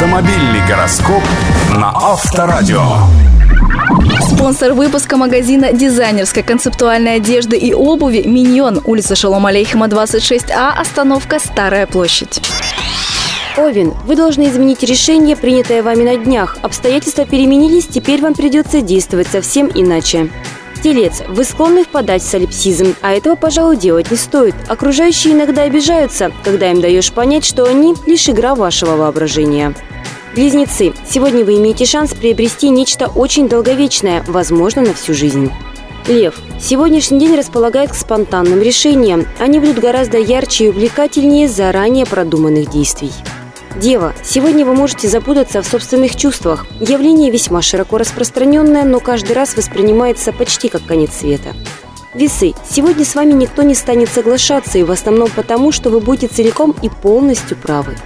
Автомобильный гороскоп на Авторадио. Спонсор выпуска магазина дизайнерской концептуальной одежды и обуви «Миньон», улица Шалом Алейхима, 26А, остановка «Старая площадь». Овен, вы должны изменить решение, принятое вами на днях. Обстоятельства переменились, теперь вам придется действовать совсем иначе. Телец, вы склонны впадать в солипсизм, а этого, пожалуй, делать не стоит. Окружающие иногда обижаются, когда им даешь понять, что они – лишь игра вашего воображения. Близнецы, сегодня вы имеете шанс приобрести нечто очень долговечное, возможно, на всю жизнь. Лев. Сегодняшний день располагает к спонтанным решениям. Они будут гораздо ярче и увлекательнее заранее продуманных действий. Дева, сегодня вы можете запутаться в собственных чувствах. Явление весьма широко распространенное, но каждый раз воспринимается почти как конец света. Весы. Сегодня с вами никто не станет соглашаться, и в основном потому, что вы будете целиком и полностью правы.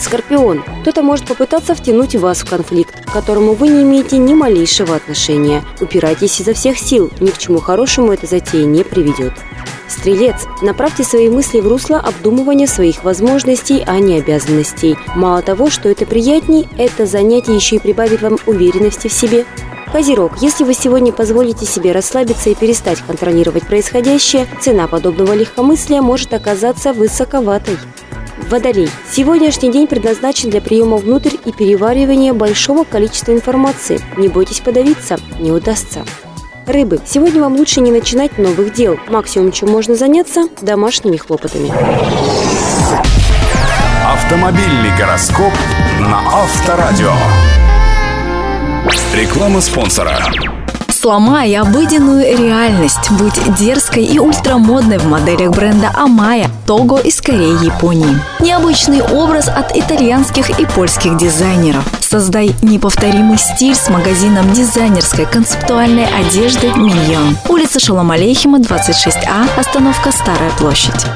Скорпион. Кто-то может попытаться втянуть вас в конфликт, к которому вы не имеете ни малейшего отношения. Упирайтесь изо всех сил, ни к чему хорошему эта затея не приведет. Стрелец, направьте свои мысли в русло обдумывания своих возможностей, а не обязанностей. Мало того, что это приятней, это занятие еще и прибавит вам уверенности в себе. Козерог, если вы сегодня позволите себе расслабиться и перестать контролировать происходящее, цена подобного легкомыслия может оказаться высоковатой. Водолей. Сегодняшний день предназначен для приема внутрь и переваривания большого количества информации. Не бойтесь подавиться, не удастся. Рыбы, сегодня вам лучше не начинать новых дел. Максимум, чем можно заняться – домашними хлопотами. Автомобильный гороскоп на Авторадио. Реклама спонсора. Сломай обыденную реальность. Будь дерзкой и ультрамодной в моделях бренда Амая, Того из Кореи, Японии. Необычный образ от итальянских и польских дизайнеров. Создай неповторимый стиль с магазином дизайнерской концептуальной одежды «Миньон». Улица Шалом Алейхима, 26А, остановка Старая площадь.